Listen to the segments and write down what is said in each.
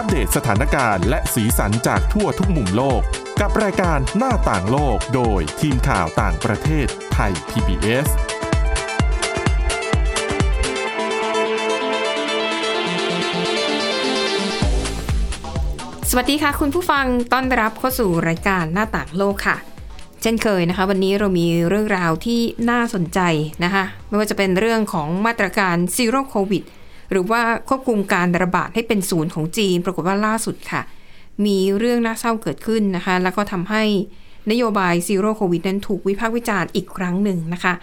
อัปเดตสถานการณ์และสีสันจากทั่วทุกมุมโลก กับรายการหน้าต่างโลกโดยทีมข่าวต่างประเทศไทย PBS สวัสดีค่ะคุณผู้ฟังต้อนรับเข้าสู่รายการหน้าต่างโลกค่ะ เช่นเคยนะคะ วันนี้เรามีเรื่องราวที่น่าสนใจนะคะ ไม่ว่าจะเป็นเรื่องของมาตรการซีโร่โควิด หรือว่าควบคุมการระบาดให้เป็นศูนย์ของจีน ปรากฏว่าล่าสุดค่ะ มีเรื่องน่าเศร้าเกิดขึ้นนะคะ แล้วก็ทำให้นโยบายซีโร่โควิดนั้นถูกวิพากษ์วิจารณ์อีกครั้งหนึ่งนะคะ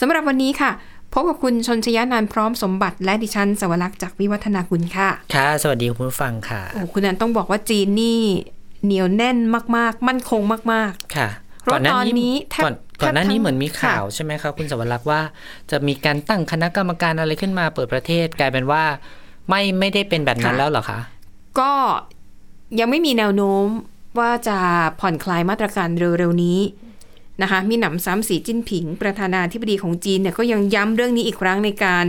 สำหรับวันนี้ค่ะพบกับคุณชนชยานานท์พร้อมสมบัติและดิฉันสวรักษ์จากวิวัฒนาคุณค่ะ ค่ะ สวัสดีคุณผู้ฟังค่ะโอ้คุณนันต้องบอกว่าจีนนี่เหนียวแน่นมาก ๆ มั่นคงมากค่ะเพราะตอนนี้แทบ ก่อนก่อนหน้าแทบทั้นี้งเหมือนมีข่าวค่ะใช่ไหมครับคุณสวรักษ์ว่า จะมีการตั้งคณะกรรมการอะไรขึ้นมาเปิดประเทศกลายเป็นว่า ไม่ไม่ได้เป็นแบบนั้นแล้วเหรอคะๆก็ยังไม่มีแนวโน้มว่าจะผ่อนคลายมาตรการเร็วๆนี้นะคะ มีหนำซ้ำสีจิ้นผิง ประธานาธิบดีของจีนเนี่ยก็ยังย้ำเรื่องนี้อีกครั้งในการ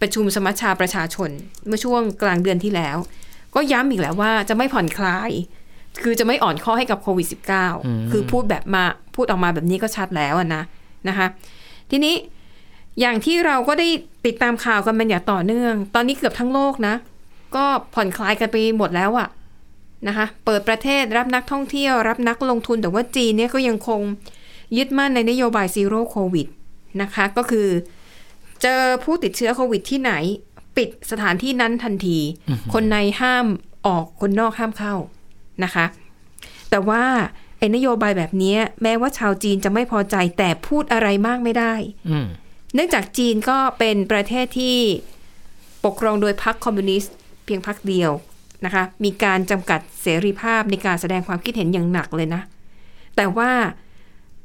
ประชุมสมัชชาประชาชน เมื่อช่วงกลางเดือนที่แล้ว ก็ย้ำอีกแล้วว่าจะไม่ผ่อนคลาย คือจะไม่อ่อนข้อให้กับโควิด -19 คือพูดแบบมา พูดออกมาแบบนี้ก็ชัดแล้วอะนะนะคะ ทีนี้อย่างที่เราก็ได้ติดตามข่าวกันเป็นอย่างต่อเนื่อง ตอนนี้เกือบทั้งโลกนะ ก็ผ่อนคลายกันไปหมดแล้วอะนะคะ เปิดประเทศรับนักท่องเที่ยว รับนักลงทุนแต่ว่าจีนเนี่ยก็ยังคงยึดมั่นในนโยบายซีโร่โควิดนะคะ ก็คือเจอผู้ติดเชื้อโควิดที่ไหน ปิดสถานที่นั้นทันที คนในห้ามออกคนนอกห้ามเข้านะคะ แต่ว่า ไอ้นโยบายแบบนี้แม้ว่าชาวจีนจะไม่พอใจแต่พูดอะไรมากไม่ได้อืมเนื่องจากจีนก็เป็นประเทศที่ปกครองโดยพรรคคอมมิวนิสต์เพียงพรรคเดียวนะคะ มีการจำกัดเสรีภาพในการแสดงความคิดเห็นอย่างหนักเลยนะ แต่ว่า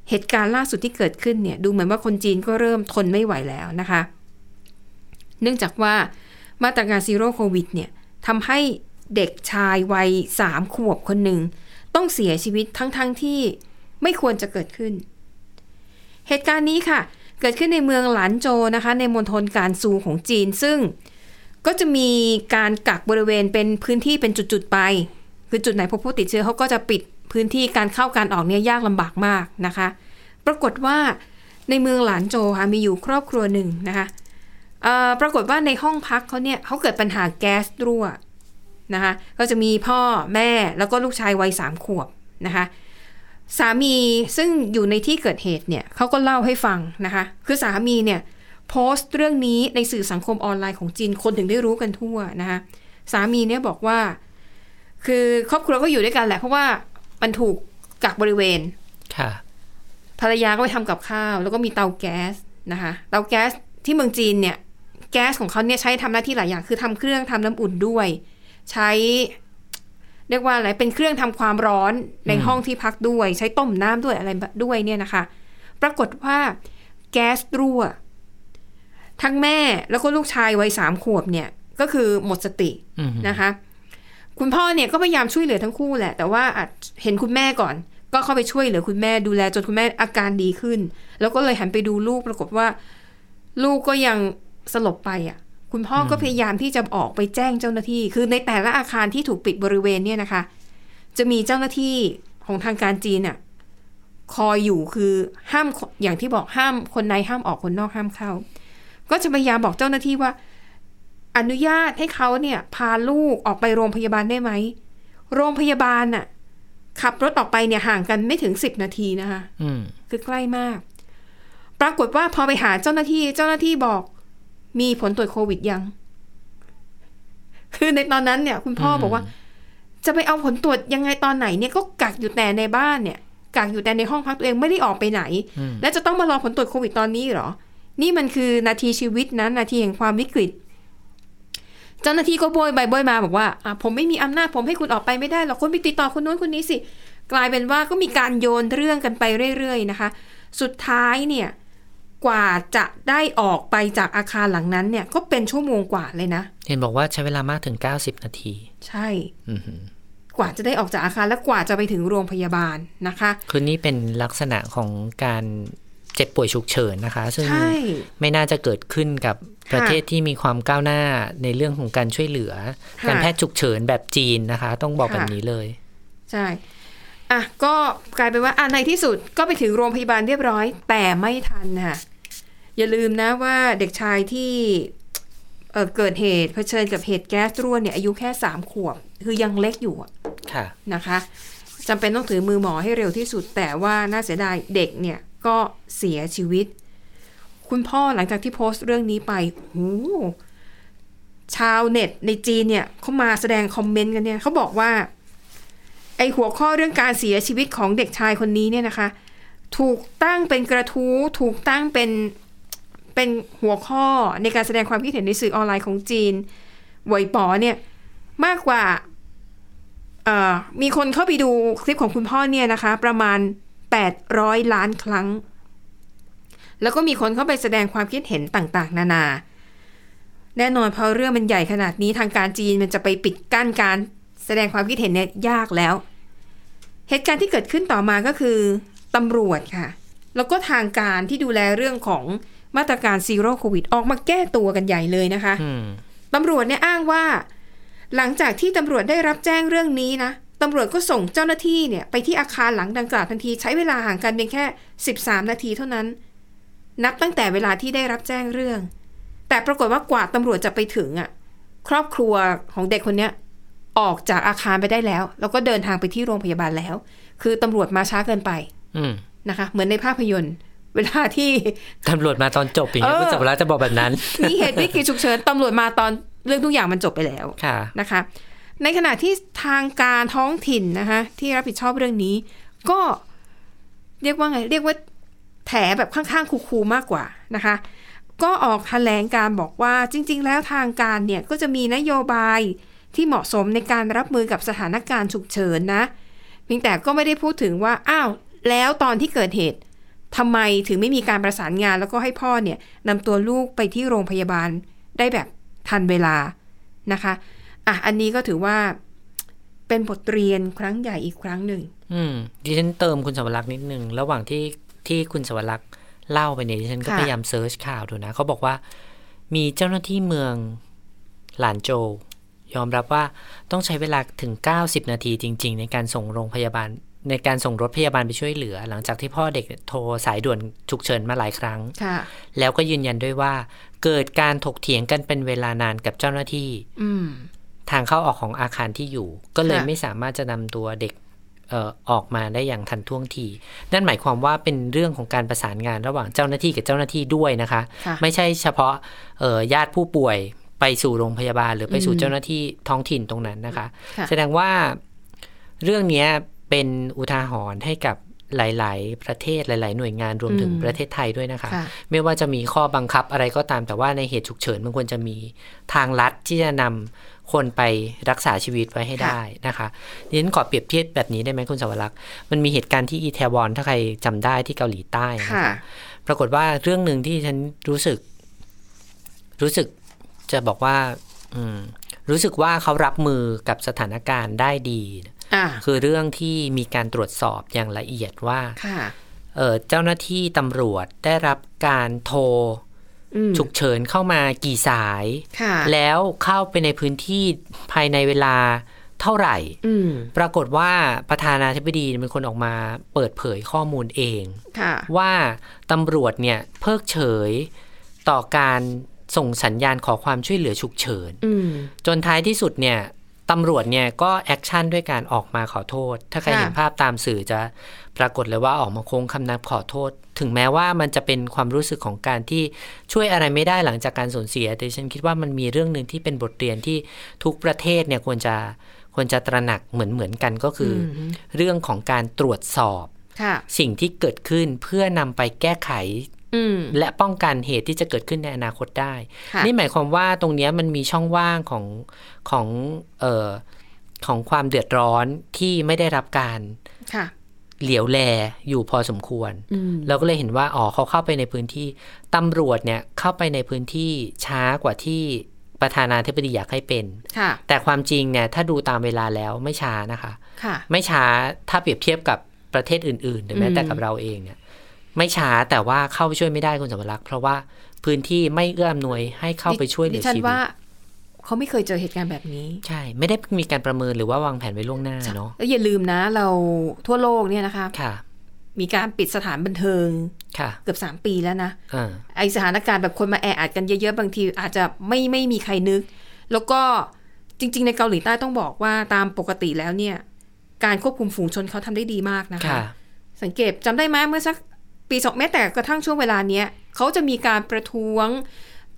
เหตุการณ์ล่าสุดที่เกิดขึ้นเนี่ยดูเหมือนว่าคนจีนก็เริ่มทนไม่ไหวแล้วนะคะ เนื่องจากว่ามาตรการซีโร่โควิดเนี่ยทำให้เด็กชายวัยสามขวบคนหนึ่ง ต้องเสียชีวิตทั้งๆทที่ไม่ควรจะเกิดขึ้น เหตุการณ์นี้ค่ะ เกิดขึ้นในเมืองหลานโจนะคะ ในมณฑลการซูของจีน ซึ่งก็จะมีการกักบริเวณเป็นพื้นที่เป็นจุดๆไป คือจุดไหนพบผู้ติดเชื้อเขาก็จะปิดพื้นที่การเข้าการออกเนี่ยยากลำบากมากนะคะ ปรากฏว่าในเมืองหลานโจค่ะมีอยู่ครอบครัวหนึ่งนะคะเอ่อปรากฏว่าในห้องพักเขาเนี่ยเขาเกิดปัญหาแก๊สรั่ว นะคะก็จะมีพ่อแม่แล้วก็ลูกชายวัยสามขวบนะคะสามีซึ่งอยู่ในที่เกิดเหตุเนี่ยเขาก็เล่าให้ฟังนะคะ คือสามีเนี่ยโพสต์เรื่องนี้ในสื่อสังคมออนไลน์ของจีนคนถึงได้รู้กันทั่วนะคะสามีเนี่ยบอกว่า คือครอบครัวก็อยู่ด้วยกันแหละเพราะว่ามันถูกกักบริเวณค่ะภรรยาก็ไปทำกับข้าว แล้วก็มีเตาแก๊สนะคะเตาแก๊สที่เมืองจีนเนี่ย แก๊สของเขาเนี่ยใช้ทำหน้าที่หลายอย่างคือทำเครื่องทำน้ำอุ่นด้วย ใช้เรียกว่าอะไรเป็นเครื่องทำความร้อนในห้องที่พักด้วย ใช้ต้มน้ำด้วยอะไรแบบด้วยเนี่ยนะคะ ปรากฏว่าแก๊สรั่ว ทั้งแม่แล้วก็ลูกชายวัยสามขวบเนี่ย ก็คือหมดสติอืมนะคะ คุณพ่อเนี่ยก็พยายามช่วยเหลือทั้งคู่แหละ แต่ว่าอาจเห็นคุณแม่ก่อน ก็เข้าไปช่วยเหลือคุณแม่ดูแลจนคุณแม่อาการดีขึ้น แล้วก็เลยหันไปดูลูกปรากฏว่า ลูกก็ยังสลบไปอะ คุณพ่อก็พยายามที่จะออกไปแจ้งเจ้าหน้าที่ คือในแต่ละอาคารที่ถูกปิดบริเวณเนี่ยนะคะ จะมีเจ้าหน้าที่ของทางการจีนน่ะคอยอยู่คือห้ามอย่างที่บอกห้ามคนในห้ามออกคนนอกห้ามเข้า ก็จะพยายามบอกเจ้าหน้าที่ว่า อนุญาตให้เขาเนี่ย พาลูกออกไปโรงพยาบาลได้ไหม โรงพยาบาลน่ะ ขับรถออกไปเนี่ยห่างกันไม่ถึงสิบนาทีนะคะอืมคือใกล้มาก ปรากฏว่าพอไปหาเจ้าหน้าที่เจ้าหน้าที่บอก มีผลตรวจโควิดยัง คือในตอนนั้นเนี่ย คุณพ่อบอกว่า จะไปเอาผลตรวจยังไงตอนไหนเนี่ยก็กักอยู่แต่ในบ้านเนี่ยกักอยู่แต่ในห้องพักตัวเองไม่ได้ออกไปไหนอืมแล้วจะต้องมารอผลตรวจโควิดตอนนี้เหรอ นี่มันคือนาทีชีวิตนะนาทีแห่งความวิกฤต เจ้าหน้าที่ก็โบยไปโบยมาบอกว่าอะผมไม่มีอำนาจผมให้คุณออกไปไม่ได้หรอกคุณไปติดต่อคนโน้นคนนี้สิ กลายเป็นว่าก็มีการโยนเรื่องกันไปเรื่อยๆนะคะ สุดท้ายเนี่ย กว่าจะได้ออกไปจากอาคารหลังนั้นเนี่ย ก็เป็นชั่วโมงกว่าเลยนะ เห็นบอกว่าใช้เวลามากถึง 90 นาที ใช่อือหือกว่าจะได้ออกจากอาคารและกว่าจะไปถึงโรงพยาบาลนะคะ คือนี่เป็นลักษณะของการเจ็บป่วยฉุกเฉินนะคะ ซึ่งใช่ไม่น่าจะเกิดขึ้นกับค่ะประเทศที่มีความก้าวหน้าในเรื่องของการช่วยเหลือค่ะการแพทย์ฉุกเฉินแบบจีนนะคะ ต้องบอกค่ะแบบนี้เลย ใช่อะก็กลายเป็นว่าอะในที่สุดก็ไปถึงโรงพยาบาลเรียบร้อย แต่ไม่ทันค่ะ อย่าลืมนะว่าเด็กชายที่เอ่อเกิดเหตุเผชิญกับเหตุแก๊สรั่วเนี่ยอายุแค่สามขวบ คือยังเล็กอยู่อะค่ะนะคะจำเป็นต้องถือมือหมอให้เร็วที่สุด แต่ว่าน่าเสียดายเด็กเนี่ยก็เสียชีวิต คุณพ่อหลังจากที่โพสต์เรื่องนี้ไปโหชาวเน็ตในจีนเนี่ยเขามาแสดงคอมเมนต์กันเนี่ยเขาบอกว่า ไอหัวข้อเรื่องการเสียชีวิตของเด็กชายคนนี้เนี่ยนะคะ ถูกตั้งเป็นกระทู้ถูกตั้งเป็น เป็นหัวข้อในการแสดงความคิดเห็นในสื่อออนไลน์ของจีนหวยป๋อเนี่ยมากกว่าเออมีคนเข้าไปดูคลิปของคุณพ่อเนี่ยนะคะ ประมาณ 800 ล้านครั้ง แล้วก็มีคนเข้าไปแสดงความคิดเห็นต่าง ๆ นานา แน่นอนพอเรื่องมันใหญ่ขนาดนี้ทางการจีนมันจะไปปิดกั้นการแสดงความคิดเห็นเนี่ยยากแล้ว เหตุการณ์ที่เกิดขึ้นต่อมาก็คือตำรวจค่ะ แล้วก็ทางการที่ดูแลเรื่องของ มาตรการซีโร่โควิดออกมาแก้ตัวกันใหญ่เลยนะคะอืมตำรวจเนี่ยอ้างว่า หลังจากที่ตำรวจได้รับแจ้งเรื่องนี้นะตำรวจก็ส่งเจ้าหน้าที่เนี่ย ไปที่อาคารหลังดังกล่าวทันที ใช้เวลาห่างกันเพียงแค่ 13 นาทีเท่านั้น นับตั้งแต่เวลาที่ได้รับแจ้งเรื่อง แต่ปรากฏว่ากว่าตำรวจจะไปถึงอะ ครอบครัวของเด็กคนเนี้ยออกจากอาคารไปได้แล้ว แล้วก็เดินทางไปที่โรงพยาบาลแล้ว คือตำรวจมาช้าเกินไปอืมนะคะ เหมือนในภาพยนตร์ เวลาที่ตำรวจมาตอนจบอย่างเงี้ยเออคุณสัปดาห์จะบอกแบบนั้น มีเหตุวิกฤตฉุกเฉินตำรวจมาตอนเรื่องทุกอย่างมันจบไปแล้วค่ะนะคะ ในขณะที่ทางการท้องถิ่นนะคะที่รับผิดชอบเรื่องนี้ ก็เรียกว่าไงเรียกว่าแถแบบข้างๆคูลๆมากกว่านะคะ ก็ออกแถลงการบอกว่าจริง ๆ แล้วทางการเนี่ยก็จะมีนโยบายที่เหมาะสมในการรับมือกับสถานการณ์ฉุกเฉินนะเพียงแต่ก็ไม่ได้พูดถึงว่าอ้าวแล้วตอนที่เกิดเหตุ ทำไมถึงไม่มีการประสานงานแล้วก็ให้พ่อเนี่ยนำตัวลูกไปที่โรงพยาบาลได้แบบทันเวลานะคะ อะ อันนี้ก็ถือว่าเป็นบทเรียนครั้งใหญ่อีกครั้งหนึ่ง อืม ดิฉันเติมคุณสวรักษ์นิดนึง ระหว่างที่ที่คุณสวรักษ์เล่าไปเนี่ยดิฉันก็ค่ะพยายามเซิร์ชข่าวดูนะ เขาบอกว่า มีเจ้าหน้าที่เมืองหลานโจวยอมรับว่าต้องใช้เวลาถึง 90 นาทีจริง ๆ ในการส่งโรงพยาบาล ในการส่งรถพยาบาลไปช่วยเหลือ หลังจากที่พ่อเด็กโทรสายด่วนฉุกเฉินมาหลายครั้งค่ะแล้วก็ยืนยันด้วยว่า เกิดการถกเถียงกันเป็นเวลานานกับเจ้าหน้าที่อืมทางเข้าออกของอาคารที่อยู่ ก็เลยค่ะไม่สามารถจะนำตัวเด็กเอ่อออกมาได้อย่างทันท่วงที นั่นหมายความว่าเป็นเรื่องของการประสานงานระหว่างเจ้าหน้าที่กับเจ้าหน้าที่ด้วยนะคะค่ะไม่ใช่เฉพาะเอ่อญาติผู้ป่วยไปสู่โรงพยาบาล หรือไปสู่อืมเจ้าหน้าที่ท้องถิ่นตรงนั้นนะคะค่ะแสดงว่าเรื่องเนี้ย เป็นอุทาหรณ์ให้กับหลาย ๆ ประเทศหลาย ๆ หน่วยงานรวมถึงอืมประเทศไทยด้วยนะคะค่ะไม่ว่าจะมีข้อบังคับอะไรก็ตาม แต่ว่าในเหตุฉุกเฉินมันควรจะมีทางลัดที่จะนำคนไปรักษาชีวิตไว้ให้ได้นะคะดิฉันขอเปรียบเทียบแบบนี้ได้ไหมคุณสวรักษ์มันมีเหตุการณ์ที่อีเทวอนถ้าใครจำได้ที่เกาหลีใต้นะค่ะคะปรากฏว่าเรื่องหนึ่งที่ฉันรู้สึก รู้สึกจะบอกว่า อืม รู้สึกว่าเขารับมือกับสถานการณ์ได้ดีอ่า คือเรื่องที่มีการตรวจสอบอย่างละเอียดว่าค่ะเอ่อเจ้าหน้าที่ตำรวจได้รับการโทรอืมฉุกเฉินเข้ามากี่สายค่ะแล้วเข้าไปในพื้นที่ภายในเวลาเท่าไหร่อืมปรากฏว่าประธานาธิบดีเป็นคนออกมาเปิดเผยข้อมูลเองค่ะว่าตำรวจเนี่ยเพิกเฉยต่อการส่งสัญญาณขอความช่วยเหลือฉุกเฉินอืมจนท้ายที่สุดเนี่ย ตำรวจเนี่ยก็ action ด้วยการออกมาขอโทษ ถ้าใครค่ะเห็นภาพตามสื่อจะปรากฏเลยว่าออกมาโค้งคำนับขอโทษ ถึงแม้ว่ามันจะเป็นความรู้สึกของการที่ช่วยอะไรไม่ได้หลังจากการสูญเสีย แต่ฉันคิดว่ามันมีเรื่องหนึ่งที่เป็นบทเรียนที่ทุกประเทศเนี่ยควรจะควรจะตระหนักเหมือนเหมือนกันก็คืออมเรื่องของการตรวจสอบค่ะสิ่งที่เกิดขึ้นเพื่อนำไปแก้ไขอืม และป้องกันเหตุที่จะเกิดขึ้นในอนาคตได้ค่ะนี่หมายความว่าตรงเนี้ยมันมีช่องว่างของของเอ่อของความเดือดร้อนที่ไม่ได้รับการค่ะเหลียวแลอยู่พอสมควรอืมเราก็เลยเห็นว่าอ๋อเขาเข้าไปในพื้นที่ตำรวจเนี่ยเข้าไปในพื้นที่ช้ากว่าที่ประธานาธิบดีอยากให้เป็นค่ะแต่ความจริงเนี่ยถ้าดูตามเวลาแล้วไม่ช้านะคะค่ะไม่ช้าถ้าเปรียบเทียบกับประเทศอื่นๆหรือแม้แต่กับเราเองเนี่ย ไม่ช้าแต่ว่าเข้าไปช่วยไม่ได้คุณสมรักษ์เพราะว่าพื้นที่ไม่เอื้ออำนวยให้เข้าไปช่วยเหลืดิอฉันชีวิตว่าเขาไม่เคยเจอเหตุการณ์แบบนี้ ใช่ ไม่ได้มีการประเมินหรือว่าวางแผนไว้ล่วงหน้าเนาะแล้วอย่าลืมนะเราทั่วโลกเนี่ยนะคะค่ะ มีการปิดสถานบันเทิงค่ะ เกือบสามปีแล้วนะอ่าไอสถานการณ์แบบคนมาแออัดกันเยอะๆบางที อาจจะไม่ไม่มีใครนึก แล้วก็จริง ๆ ในเกาหลีใต้ต้องบอกว่าตามปกติแล้วเนี่ย การควบคุมฝูงชนเขาทำได้ดีมากนะคะค่ะสังเกตจำได้ไหมเมื่อสัก ปีสองแม้แต่กระทั่งช่วงเวลาเนี้ยเขาจะมีการประท้วง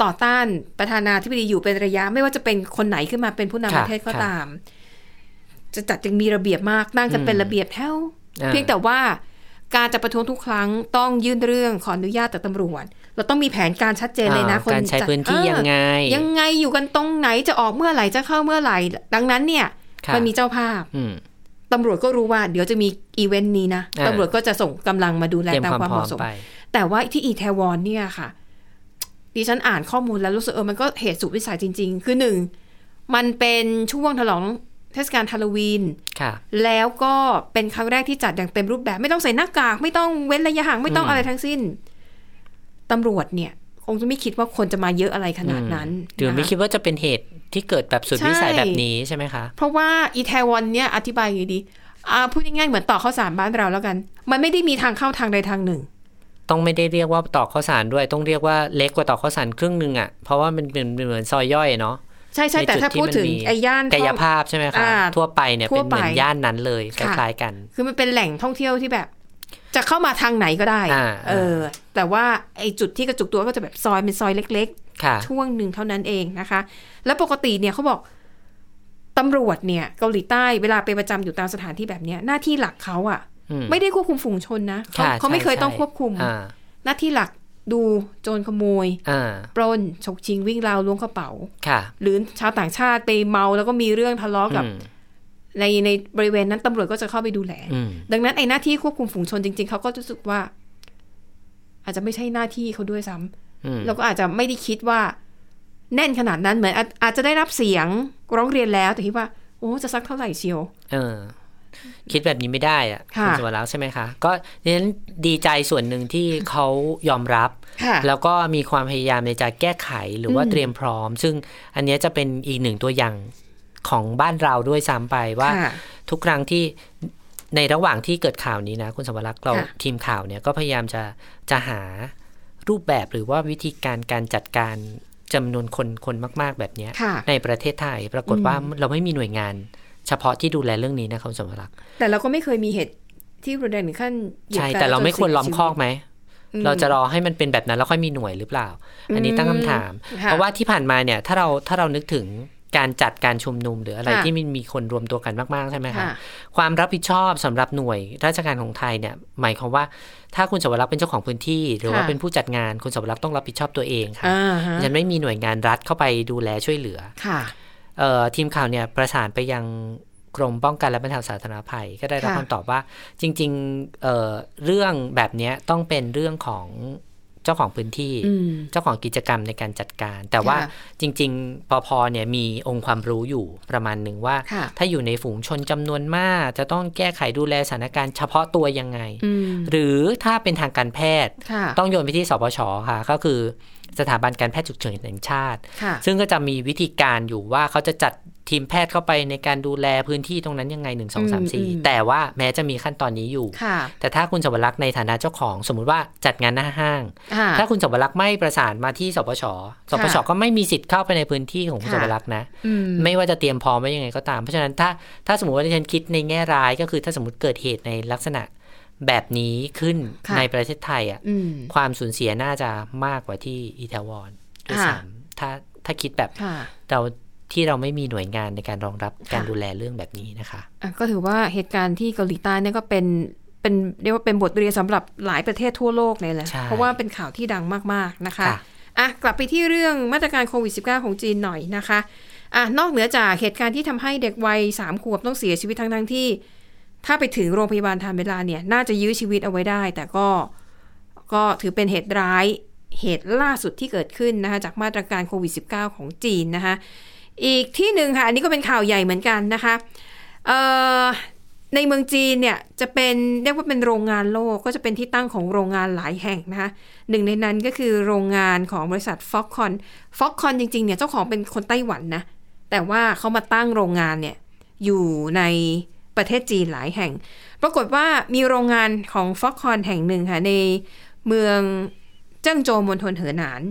ต่อต้านประธานาธิบดีอยู่เป็นระยะ ไม่ว่าจะเป็นคนไหนขึ้นมาเป็นผู้นำค่ะประเทศก็ค่ะตาม จะจัดยังมีระเบียบมากนั่งจะเป็นระเบียบแถวอ่าเพียงแต่ว่าการจะประท้วงทุกครั้งต้องยื่นเรื่องขออนุญาตจากตำรวจ เราต้องมีแผนการชัดเจนเลยนะอ่าคนการใช้จัดพื้นที่เออยังไง ยังไงอยู่กันตรงไหนจะออกเมื่อไหร่จะเข้าเมื่อไหร่ ดังนั้นเนี่ยค่ะมันมีเจ้าภาพอืม ตำรวจก็รู้ว่าเดี๋ยวจะมีอีเวนต์นี้นะอ่าตำรวจก็จะส่งกำลังมาดูแลเตรียมตามความความพเหร้อมมาะสมไปแต่ว่าที่อีแทวอนเนี่ยค่ะดิฉันอ่านข้อมูลแล้วรู้สึกเออมันก็เหตุสุดวิสัยจริง ๆ คือหนึ่งมันเป็นช่วงฉลองเทศกาลฮาโลวีนค่ะแล้วก็เป็นครั้งแรกที่จัดอย่างเต็มรูปแบบ ไม่ต้องใส่หน้ากาก ไม่ต้องเว้นระยะห่าง ไม่ต้องอืมอะไรทั้งสิ้นตำรวจเนี่ย คงจะไม่คิดว่าคนจะมาเยอะอะไรขนาดนั้นหรือไม่นะคะคิดว่าจะเป็นเหตุที่เกิดแบบสุดวิสัยใช่แบบนี้ใช่ไหมคะ เพราะว่าอีแทวอนเนี่ยอธิบายอย่างนี้ดีอ่าพูดง่ายๆเหมือนต่อข้าวสารบ้านเราแล้วกัน มันไม่ได้มีทางเข้าทางใดทางหนึ่ง ต้องไม่ได้เรียกว่าตอกข้าวสารด้วย ต้องเรียกว่าเล็กกว่าตอกข้าวสารครึ่งหนึ่งอะเพราะว่ามันเป็นเหมือนซอยย่อยเนาะใช่ใช่ในแต่จุดถ้าที่พูดถึงมันมีไอ้ย่านกายท่องภาพใช่ไหมคะอ่าทั่วไปเนี่ยทั่เป็วนเหมือนไปย่านนั้นเลยคค่ะล้ายๆกัน คือมันเป็นแหล่งท่องเที่ยวที่แบบ จะเข้ามาทางไหนก็ได้อ่าเออ แต่ว่าไอ้จุดที่กระจุกตัวก็จะแบบซอยเป็นซอยเล็กค่ะๆช่วงหนึ่งเท่านั้นเองนะคะ แล้วปกติเนี่ยเขาบอกตำรวจเนี่ยเกาหลีใต้เวลาไปประจำอยู่ตามสถานที่แบบเนี้ยหน้าที่หลักเขาอะอืมไม่ได้ควบคุมฝูงชนนะเขาค่ะเขาไม่เคยใช่ต้องควบคุมอ่าหน้าที่หลักดูโจรขโมยอ่าปล้นฉกชิงวิ่งราวล้วงกระเป๋าค่ะหรือชาวต่างชาติไปเมาแล้วก็มีเรื่องทะเลาะกับอืม ในในบริเวณนั้นตำรวจก็จะเข้าไปดูแลอืมดังนั้นไอ้หน้าที่ควบคุมฝูงชนจริง ๆเขาก็รู้สึกว่า อาจจะไม่ใช่หน้าที่เขาด้วยซ้ำอืมแล้วก็อาจจะไม่ได้คิดว่า แน่นขนาดนั้นเหมือนอาจอาจจะได้รับเสียงร้องเรียนแล้วแต่คิดว่า โอ้จะสักเท่าไหร่เชียวเออ คิดแบบนี้ไม่ได้อะค่ะณสวรักษ์ใช่ไหมคะ ก็ดิฉันดีใจส่วนหนึ่งที่เขายอมรับค่ะแล้วก็มีความพยายามในการแก้ไขหรือว่าอืมเตรียมพร้อม ซึ่งอันเนี้ยจะเป็นอีกหนึ่งตัวอย่าง ของบ้านเราด้วยซ้ำไปว่าค่ะทุกครั้งที่ในระหว่างที่เกิดข่าวนี้นะคุณสมรักษ์เราค่ะทีมข่าวเนี่ยก็พยายามจะจะหารูปแบบหรือว่าวิธีการการจัดการจำนวนคนคนมาก ๆ แบบเนี้ยค่ะในประเทศไทยปรากฏว่าเราไม่มีหน่วยงาน เฉพาะที่ดูแลเรื่องนี้นะคุณสมรักษ์แต่เราก็ไม่เคยมีเหตุที่รุนแรงถึงขั้นหยียบใช่กันแต่เราไม่ควรล้อมคอกจนไหมอืมเราจะรอให้มันเป็นแบบนั้นแล้วค่อยมีหน่วยหรือเปล่า อันนี้ตั้งคำถามค่ะเพราะว่าที่ผ่านมาเนี่ยถ้าเราถ้าเรานึกถึง การจัดการชุมนุมหรืออะไรค่ะที่มันมีคนรวมตัวกันมากๆใช่ไหมคะค่ะความรับผิดชอบสำหรับหน่วยราชการของไทยเนี่ยหมายความว่าถ้าคุณสวรักษ์เป็นเจ้าของพื้นที่ หรือว่าค่ะเป็นผู้จัดงานคุณสวรักษ์ต้องรับผิดชอบตัวเองค่ะอ่าฮะฉันไม่มีหน่วยงานรัฐเข้าไปดูแลช่วยเหลือค่ะเอ่อทีมข่าวเนี่ยประสานไปยังกรมป้องกันและบรรเทาสาธารณภัย ก็ได้รับค่ะคำตอบว่าจริงๆเอ่อเรื่องแบบเนี้ยต้องเป็นเรื่องของ เจ้าของพื้นที่อืมเจ้าของกิจกรรมในการจัดการ แต่ว่าค่ะจริงๆปพเนี่ยมีองค์ความรู้อยู่ประมาณหนึ่งว่าค่ะถ้าอยู่ในฝูงชนจำนวนมาก จะต้องแก้ไขดูแลสถานการณ์เฉพาะตัวยังไงอืมหรือถ้าเป็นทางการแพทย์ค่ะต้องโยนไปที่สปชค่ะ ก็คือ สถาบันการแพทย์ฉุกเฉินแห่งชาติค่ะซึ่งก็จะมีวิธีการอยู่ว่าเขาจะจัดทีมแพทย์เข้าไปในการดูแลพื้นที่ตรงนั้นยังไง 1 2อืม3อืม4แต่ว่าแม้จะมีขั้นตอนนี้อยู่ค่ะแต่ถ้าคุณสวรักษ์ในฐานะเจ้าของ สมมุติว่าจัดงานหน้าห้างค่ะถ้าคุณสวรักษ์ไม่ประสานมาที่สปชสปชก็ไม่มีสิทธิ์เข้าไปในพื้นที่ของคุณค่ะสวรักษ์นะอืมไม่ว่าจะเตรียมพร้อมไว้ยังไงก็ตาม เพราะฉะนั้นถ้าถ้าสมมติว่าที่ฉันคิดในแง่ร้ายก็คือถ้าสมมติเกิดเหตุในลักษณะ แบบนี้ขึ้นค่ะในประเทศไทยอะอืมความสูญเสียน่าจะมากกว่าที่อิตาลีด้วยค่ะซ้ำถ้าถ้าคิดแบบค่ะเราที่เราไม่มีหน่วยงานในการรองรับการค่ะดูแลเรื่องแบบนี้นะคะอะก็ถือว่าเหตุการณ์ที่เกาหลีใต้เนี่ยก็เป็นเป็นเรียกว่าเป็นบทเรียนสำหรับหลายประเทศทั่วโลกเลยแหละใช่เพราะว่าเป็นข่าวที่ดังมากๆนะคะค่ะอะกลับไปที่เรื่องมาตรการโควิด -19 ของจีนหน่อยนะคะอะนอกเหนือจากเหตุการณ์ที่ทำให้เด็กวัยสามขวบต้องเสียชีวิตทั้งทั้งๆที่ ถ้าไปถึงโรงพยาบาลทันเวลาเนี่ย น่าจะยื้อชีวิตเอาไว้ได้ แต่ก็ก็ถือเป็นเหตุร้ายเหตุล่าสุดที่เกิดขึ้นนะคะจากมาตรการโควิด -19 ของจีนนะคะอีกที่หนึ่งค่ะ อันนี้ก็เป็นข่าวใหญ่เหมือนกันนะคะเอ่อในเมืองจีนเนี่ยจะเป็นเรียกว่าเป็นโรงงานโลกก็จะเป็นที่ตั้งของโรงงานหลายแห่งนะคะหนึ่งในนั้นก็คือโรงงานของบริษัทฟ็อกคอนฟ็อกคอนจริงๆเนี่ยเจ้าของเป็นคนไต้หวันนะแต่ว่าเขามาตั้งโรงงานเนี่ยอยู่ใน ประเทศจีนหลายแห่ง ปรากฏว่ามีโรงงานของฟ็อกคอนแห่งหนึ่งค่ะในเมืองเจิ้งโจวมณฑลเหอหนาน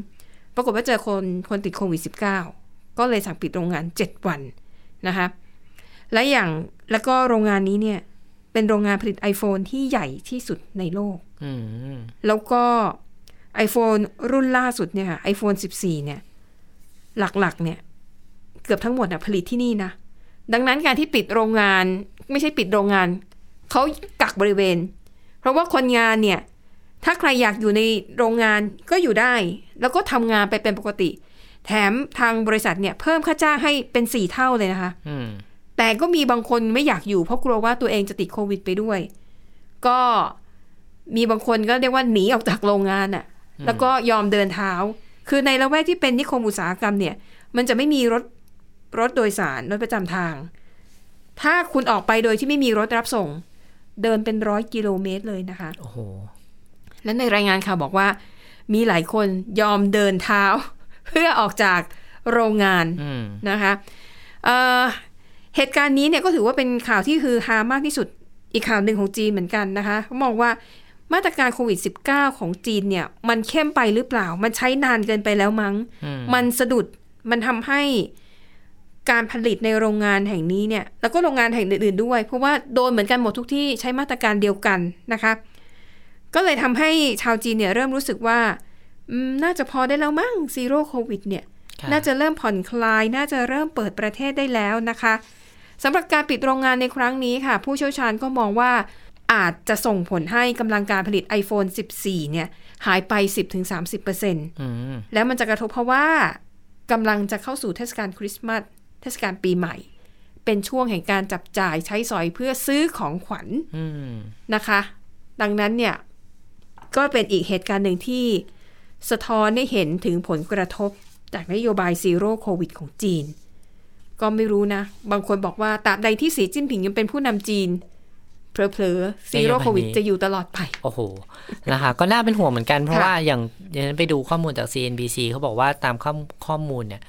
ปรากฏว่าเจอคนคนติดโควิด -19 ก็เลยสั่งปิดโรงงาน 7 วันนะคะและอย่างแล้วก็โรงงานนี้เนี่ย เป็นโรงงานผลิต iPhone ที่ใหญ่ที่สุดในโลกอืมแล้วก็ iPhone รุ่นล่าสุดเนี่ยค่ะ iPhone 14 เนี่ย หลักๆ เนี่ย เกือบทั้งหมดน่ะผลิตที่นี่นะ ดังนั้นการที่ปิดโรงงาน ไม่ใช่ปิดโรงงาน เขากักบริเวณ เพราะว่าคนงานเนี่ย ถ้าใครอยากอยู่ในโรงงานก็อยู่ได้ แล้วก็ทำงานไปเป็นปกติ แถมทางบริษัทเนี่ย เพิ่มค่าจ้างให้เป็นสี่เท่าเลยนะคะอืมแต่ก็มีบางคนไม่อยากอยู่เพราะกลัวว่าตัวเองจะติดโควิดไปด้วย ก็มีบางคนก็เรียกว่าหนีออกจากโรงงานอะ่ะ แล้วก็ยอมเดินเท้า คือในละแวกที่เป็นนิคมอุตสาหกรรมเนี่ย มันจะไม่มีรถรถโดยสารรถประจำทาง ถ้าคุณออกไปโดยที่ไม่มีรถรับส่ง เดินเป็นร้อยกิโลเมตรเลยนะคะ โอ้โห และในรายงานข่าวบอกว่า มีหลายคนยอมเดินเท้า เพื่อออกจากโรงงานอืมนะคะเอ่อเหตุการณ์นี้เนี่ยก็ถือว่าเป็นข่าวที่คือฮามากที่สุดอีกข่าวหนึ่งของจีนเหมือนกันนะคะเขามองว่ามาตรการโควิด -19 ของจีนเนี่ย มันเข้มไปหรือเปล่า มันใช้นานเกินไปแล้วมั้งอืมมันสะดุด มันทำให้ การผลิตในโรงงานแห่งนี้เนี่ยแล้วก็โรงงานแห่งอื่นๆด้วย เพราะว่าโดนเหมือนกันหมดทุกที่ใช้มาตรการเดียวกันนะคะ ก็เลยทำให้ชาวจีนเนี่ยเริ่มรู้สึกว่าอืมน่าจะพอได้แล้วมั้งซีโร่โควิดเนี่ยค่ะน่าจะเริ่มผ่อนคลาย น่าจะเริ่มเปิดประเทศได้แล้วนะคะสำหรับการปิดโรงงานในครั้งนี้ค่ะ ผู้เชี่ยวชาญก็มองว่าอาจจะส่งผลให้กำลังการผลิต iPhone 14 เนี่ย หายไป 10-30%อืมแล้วมันจะกระทบเพราะว่ากำลังจะเข้าสู่เทศกาลคริสต์มาสเทศกาลปีใหม่ เป็นช่วงแห่งการจับจ่ายใช้สอยเพื่อซื้อของขวัญนะคะ ดังนั้นเนี่ย ก็เป็นอีกเหตุการณ์หนึ่งที่สะท้อนให้เห็นถึงผลกระทบจากนโยบาย Zero COVID ของจีน ก็ไม่รู้นะ บางคนบอกว่าตราบใดที่สีจิ้นผิงยังเป็นผู้นำจีนเผลอๆ Zero COVID จะอยู่ตลอดไป โอ้โห นะคะ ก็น่าเป็นห่วงเหมือนกัน เพราะว่าอย่างอย่างนั้นไปดูข้อมูลจาก CNBC เขาบอกว่าตามข้อข้อมูลเนี่ย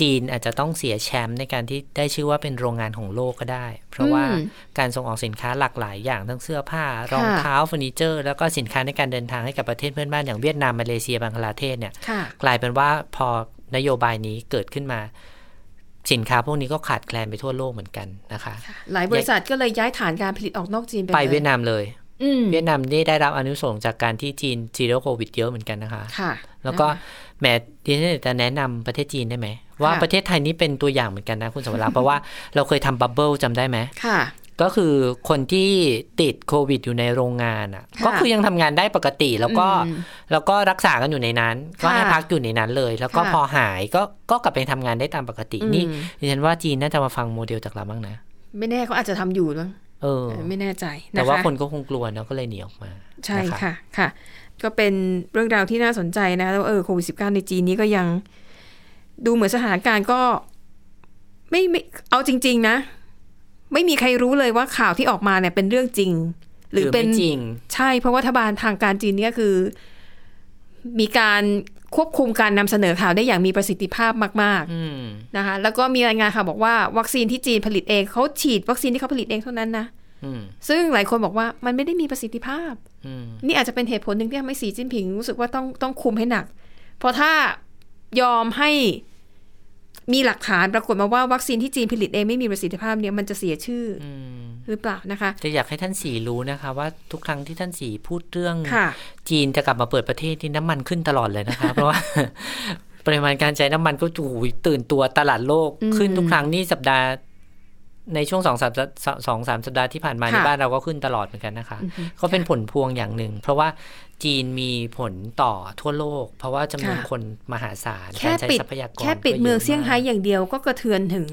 จีนอาจจะต้องเสียแชมป์ในการที่ได้ชื่อว่าเป็นโรงงานของโลกก็ได้ เพราะว่าอืมการส่งออกสินค้าหลากหลายอย่างทั้งเสื้อผ้ารองเท้าค่ะเฟอร์นิเจอร์ แล้วก็สินค้าในการเดินทางให้กับประเทศเพื่อนบ้านอย่างเวียดนามมาเลเซียบังคลาเทศเนี่ยค่ะกลายเป็นว่าพอนโยบายนี้เกิดขึ้นมา สินค้าพวกนี้ก็ขาดแคลนไปทั่วโลกเหมือนกันนะคะ หลายบริษัทก็เลยย้ายฐานการผลิตออกนอกจีนไปไปเวียดนามเลยอืมเวียดนามนี่ได้รับอานิสงส์จากการที่จีน Zero COVID เยอะเหมือนกันนะคะ ค่ะ แล้วก็แหมดิฉันอยากจะแนะนำประเทศจีนได้ไหม ว่าค่ะประเทศไทยนี่เป็นตัวอย่างเหมือนกันนะคุณสมรักษ์เพราะว่าเราเคยทำบับเบิลจำได้ไหมค่ะก็คือคนที่ติดโควิดอยู่ในโรงงานอะค่ะก็คือยังทำงานได้ปกติแล้วก็อืมแล้วก็รักษากันอยู่ในนั้น ก็ให้ค่ะพักอยู่ในนั้นเลย แล้วก็ค่ะพอหายก็ก็กลับไปทำงานได้ตามปกติอืมนี่ดิฉันว่าจีนน่าจะมาฟังโมเดลจากเราบ้างนะ ไม่แน่เขาอาจจะทำอยู่มั้งเออ ไม่แน่ใจนะคะแต่ว่าคนก็คงกลัวเนาะก็เลยหนีออกมา ใช่นค่ะค่ะ ก็เป็นเรื่องราวที่น่าสนใจนะแล้วเออโควิดสิบเก้าในจีนนี้ก็ยัง ดูเหมือนสถานการณ์ก็ไม่ไม่เอาจริง ๆ นะ ไม่มีใครรู้เลยว่าข่าวที่ออกมาเนี่ยเป็นเรื่องจริง หรือเป็นไม่จริง ใช่เพราะว่ารัฐบาลทางการจีนเนี่ยคือ มีการควบคุมการนำเสนอข่าวได้อย่างมีประสิทธิภาพมากๆอืมนะคะ แล้วก็มีรายงานค่ะบอกว่า วัคซีนที่จีนผลิตเองเขาฉีดวัคซีนที่เขาผลิตเองเท่านั้นนะอืมซึ่งหลายคนบอกว่ามันไม่ได้มีประสิทธิภาพอืมนี่อาจจะเป็นเหตุผลหนึ่งที่ทำให้สีจิ้นผิงรู้สึกว่าต้องต้องคุมให้หนัก เพราะถ้า ยอมให้มีหลักฐานปรากฏมาว่าวัคซีนที่จีนผลิตเองไม่มีประสิทธิภาพเนี่ยมันจะเสียชื่อออืมหรือเปล่านะคะ จะอยากให้ท่านสีรู้นะคะ ว่าทุกครั้งที่ท่านสีพูดเรื่องค่ะจีนจะกลับมาเปิดประเทศที่น้ำมันขึ้นตลอดเลยนะคะ เพราะว่าปริมาณการใช้น้ำมันก็โอ้โหตื่นตัวตลาดโลกอืมขึ้นทุกครั้งนี่สัปดาห์ ในช่วงสองสามสองสามสัปดาห์ที่ผ่านมาในค่ะบ้านเราก็ขึ้นตลอดเหมือนกันนะคะอือฮึก็เป็นผลพวงอย่างหนึ่ง เพราะว่าจีนมีผลต่อทั่วโลก เพราะว่าจำนวนค่ะคนมหาศาลแค่การใช้ปิดทรัพยากรแค่ปิดก็ะเมืองเซี่ยงไฮ้มากอย่างเดียวก็กระเทือนถึง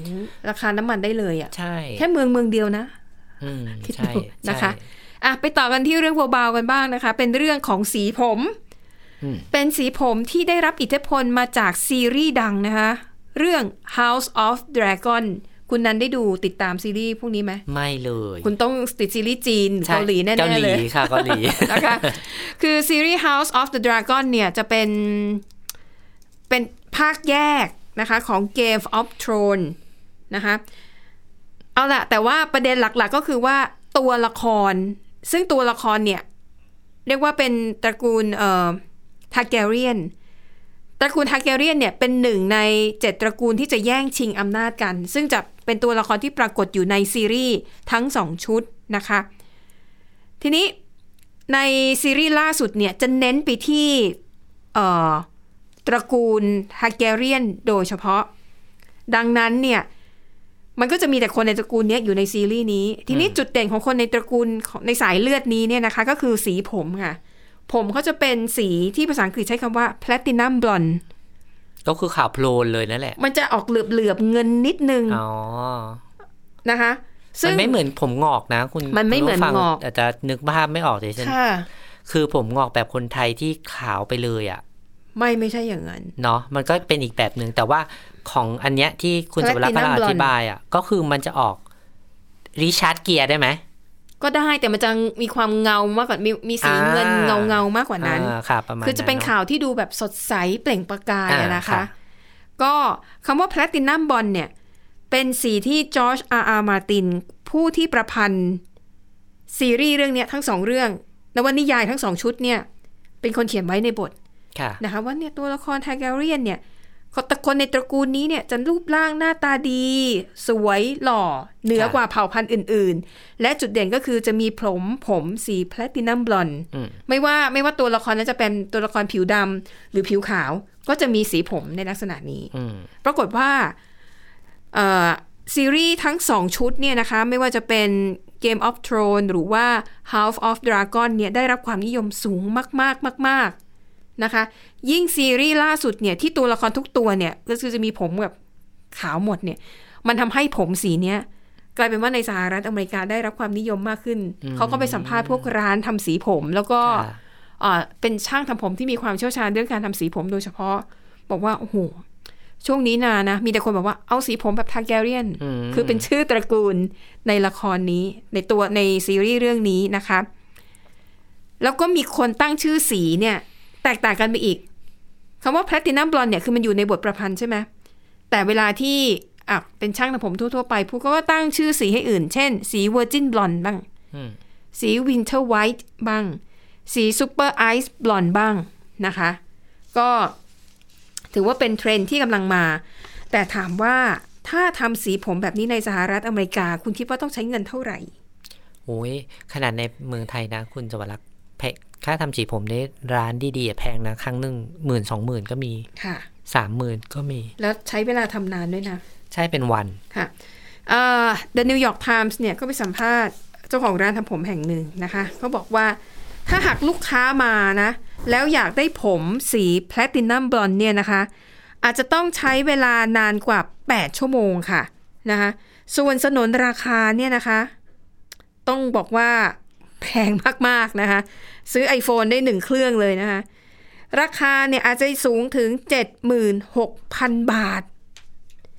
ราคาน้ำมันได้เลยอะ่ะใช่แค่เมืองเมืองเดียวนะอืมคิดใช่ดูนะคะใช่อะไปต่อกันที่เรื่องเบาๆกันบ้างนะคะ เป็นเรื่องของสีผมอืมเป็นสีผมที่ได้รับอิทธิพลมาจากซีรีส์ดังนะคะ เรื่อง House of Dragon คุณนันได้ดูติดตามซีรีส์พวกนี้ไหมไม่เลย คุณต้องติดซีรีส์จีนใช่เกาหลีแน่เกาหๆลีเลยค่ะเกาหลีนะคะคือซีรีส์ House of the Dragon เนี่ยจะเป็นเป็นภาคแยกนะคะของ Game of Thrones นะคะเอาละแต่ว่าประเด็นหลักๆก็คือว่าตัวละคร ซึ่งตัวละครเนี่ย เรียกว่าเป็นตระกูลเอ่อทาร์แกเรียน ตระกูลทาร์แกเรียนเนี่ยเป็นหนึ่งในเจ็ดตระกูลที่จะแย่งชิงอำนาจกัน ซึ่งจะเป็นตัวละครที่ปรากฏอยู่ในซีรีส์ทั้งสองชุดนะคะ ทีนี้ในซีรีส์ล่าสุดเนี่ยจะเน้นไปที่เอ่อตระกูลทาร์แกเรียนโดยเฉพาะ ดังนั้นเนี่ยมันก็จะมีแต่คนในตระกูลนี้อยู่ในซีรีส์นี้ ทีนี้จุดเด่นของคนในตระกูลในสายเลือดนี้เนี่ยนะคะ ก็คือสีผมค่ะ ผมเขาจะเป็นสีที่ภาษาอังกฤษใช้คำว่า platinum blonde ก็คือขาวโพลนเลยนั่นแหละ มันจะออกเหลือบเหลือบๆเงินนิดนึง อ๋อ นะคะมันไม่เหมือนผมงอกนะ คุณมันไม่เหมือนคุณผู้ฟังอก อาจจะนึกภาพไม่ออกเลยฉันค่ะคือผมงอกแบบคนไทยที่ขาวไปเลยอะ่ะ ไม่ไม่ใช่อย่างนั้น เนาะมันก็เป็นอีกแบบหนึ่งแต่ว่าของอันเนี้ยที่คุณสุ Platinum ภลักษณ์กำลังอ Blonde ธิบายอะ่ะ ก็คือมันจะออกริชาร์ดเกียร์ได้ไหม ก็ได้แต่มันจะมีความเงามากกว่ามีมีสีอ่าเงินเงาเงาๆมากกว่านั้นอ่าค่ะประมาณคือจะเป็นเข่าวที่ดูแบบสดใสเปล่งประกายอ่าอะนะคะค่ะก็คำว่า platinum blonde เนี่ย เป็นสีที่จอร์จอาร์อาร์มาร์ติน ผู้ที่ประพันธ์ซีรีส์เรื่องเนี้ยทั้งสองเรื่องนวนิยายทั้งสองชุดเนี่ย เป็นคนเขียนไว้ในบทค่ะนะคะว่าเนี่ยตัวละครทาร์แกเรียนเนี่ย เขาจะคนในตระกูลนี้เนี่ยจะรูปร่างหน้าตาดี สวยหล่อ เหนือกว่าเผ่าพันธุ์อื่น ๆ และจุดเด่นก็คือจะมีผมผมสีแพลตินัมบลอนอืมไม่ว่าไม่ว่าตัวละครนั้นจะเป็นตัวละครผิวดำหรือผิวขาว ก็จะมีสีผมในลักษณะนี้อืมปรากฏว่าเอ่อซีรีส์ทั้งสองชุดเนี่ยนะคะ ไม่ว่าจะเป็น Game of Thrones หรือว่า House of Dragon เนี่ยได้รับความนิยมสูงมาก ๆ มาก ๆ นะคะ ยิ่งซีรีส์ล่าสุดเนี่ยที่ตัวละครทุกตัวเนี่ยก็คือจะมีผมแบบขาวหมดเนี่ย มันทำให้ผมสีเนี้ยกลายเป็นว่าในสหรัฐอเมริกาได้รับความนิยมมากขึ้น เขาก็ไปสัมภาษณ์พวกร้านทำสีผม แล้วก็ค่ะอ่าเป็นช่างทำผมที่มีความเชี่ยวชาญเรื่องการทำสีผมโดยเฉพาะ บอกว่าโอ้โหช่วงนี้นานะ มีแต่คนบอกว่าเอาสีผมแบบทาร์แกเรียนอืมคือเป็นชื่อตระกูลในละครนี้ ในตัวในซีรีส์เรื่องนี้นะคะ แล้วก็มีคนตั้งชื่อสีเนี่ย แตกต่างกันไปอีกคำว่า platinum blonde เนี่ยคือมันอยู่ในบทประพันธ์ใช่ไหมแต่เวลาที่อะเป็นช่างทำผมทั่ว ๆ ไปผู้ก็ตั้งชื่อสีให้อื่น เช่น สี virgin blonde บ้างอืมสี winter white บ้างสี super ice blonde บ้างนะคะ ก็ถือว่าเป็นเทรนด์ที่กำลังมา แต่ถามว่าถ้าทำสีผมแบบนี้ในสหรัฐอเมริกา คุณคิดว่าต้องใช้เงินเท่าไหร่ โอ้ยขนาดในเมืองไทยนะ คุณสวรักษ์แพง ค่าทำสีผมในร้านดีๆอะแพงนะครั้งหนึ่งหมื่นสองหมื่นก็มีค่ะสามหมื่นก็มี แล้วใช้เวลาทำนานด้วยนะ ใช่เป็นวันค่ะเอ่อ The New York Times เนี่ยก็ไปสัมภาษณ์เจ้าของร้านทำผมแห่งหนึ่งนะคะเขาบอกว่าถ้าหากลูกค้ามานะ แล้วอยากได้ผมสีแพลตินัมบลอนเนี่ยนะคะ อาจจะต้องใช้เวลานานกว่า 8 ชั่วโมงค่ะนะคะส่วนสนนราคาเนี่ยนะคะ ต้องบอกว่าแพงมากๆนะคะ ซื้อ iPhone ได้หนึ่งเครื่องเลยนะคะ ราคาเนี่ยอาจจะสูงถึง 76,000 บาท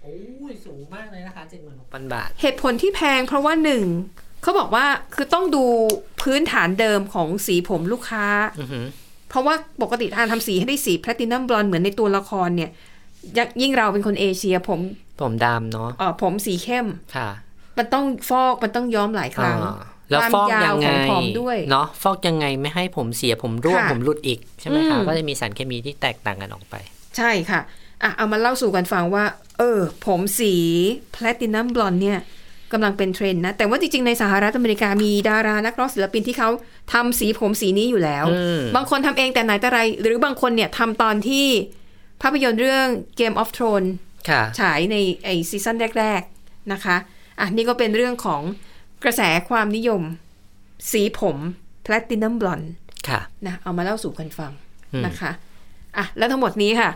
โอ้ยสูงมากเลยนะคะเจ็ดหมื่นหกพันบาท เหตุผลที่แพงเพราะว่าหนึ่งเขาบอกว่าคือต้องดูพื้นฐานเดิมของสีผมลูกค้าอือหือเพราะว่าปกติทานทำสีให้ได้สีแพลตินัมบลอนเหมือนในตัวละครเนี่ยยยิ่งเราเป็นคนเอเชียผมผมดำเนาะเอ่อผมสีเข้มค่ะ มันต้องฟอกมันต้องย้อมหลายครั้งอ่า แล้วฟอกความยาวของผมยังไงด้วยเนาะฟอกยังไงไม่ให้ผมเสียผมร่วงค่ะผมหลุดอีกใช่ไหมคะอืมก็จะมีสารเคมีที่แตกต่างกันออกไป ใช่ค่ะอะเอามาเล่าสู่กันฟังว่า เออ ผมสี platinum blonde เนี่ยกำลังเป็นเทรนด์นะ แต่ว่าจริง ๆ ในสหรัฐอเมริกามีดารานักร้องศิลปินที่เขาทำสีผมสีนี้อยู่แล้วอืมบางคนทำเองแต่ไหนแต่ไร หรือบางคนเนี่ยทำตอนที่ภาพยนตร์เรื่อง Game of Thrones ค่ะฉายในไอ้ season แรก ๆ นะคะ อะนี่ก็เป็นเรื่องของ กระแสความนิยม สีผม platinum blonde ค่ะนะเอามาเล่าสู่กันฟังอืมนะคะอะแล้วทั้งหมดนี้ค่ะ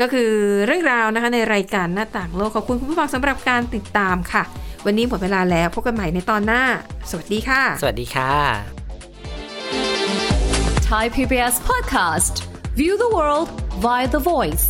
ก็คือเรื่องราวนะคะในรายการหน้าต่างโลก ขอบคุณคุณผู้ฟังสำหรับการติดตามค่ะ วันนี้หมดเวลาแล้วพบกันใหม่ในตอนหน้า สวัสดีค่ะ สวัสดีค่ะ Thai PBS podcast. View the world via the voice.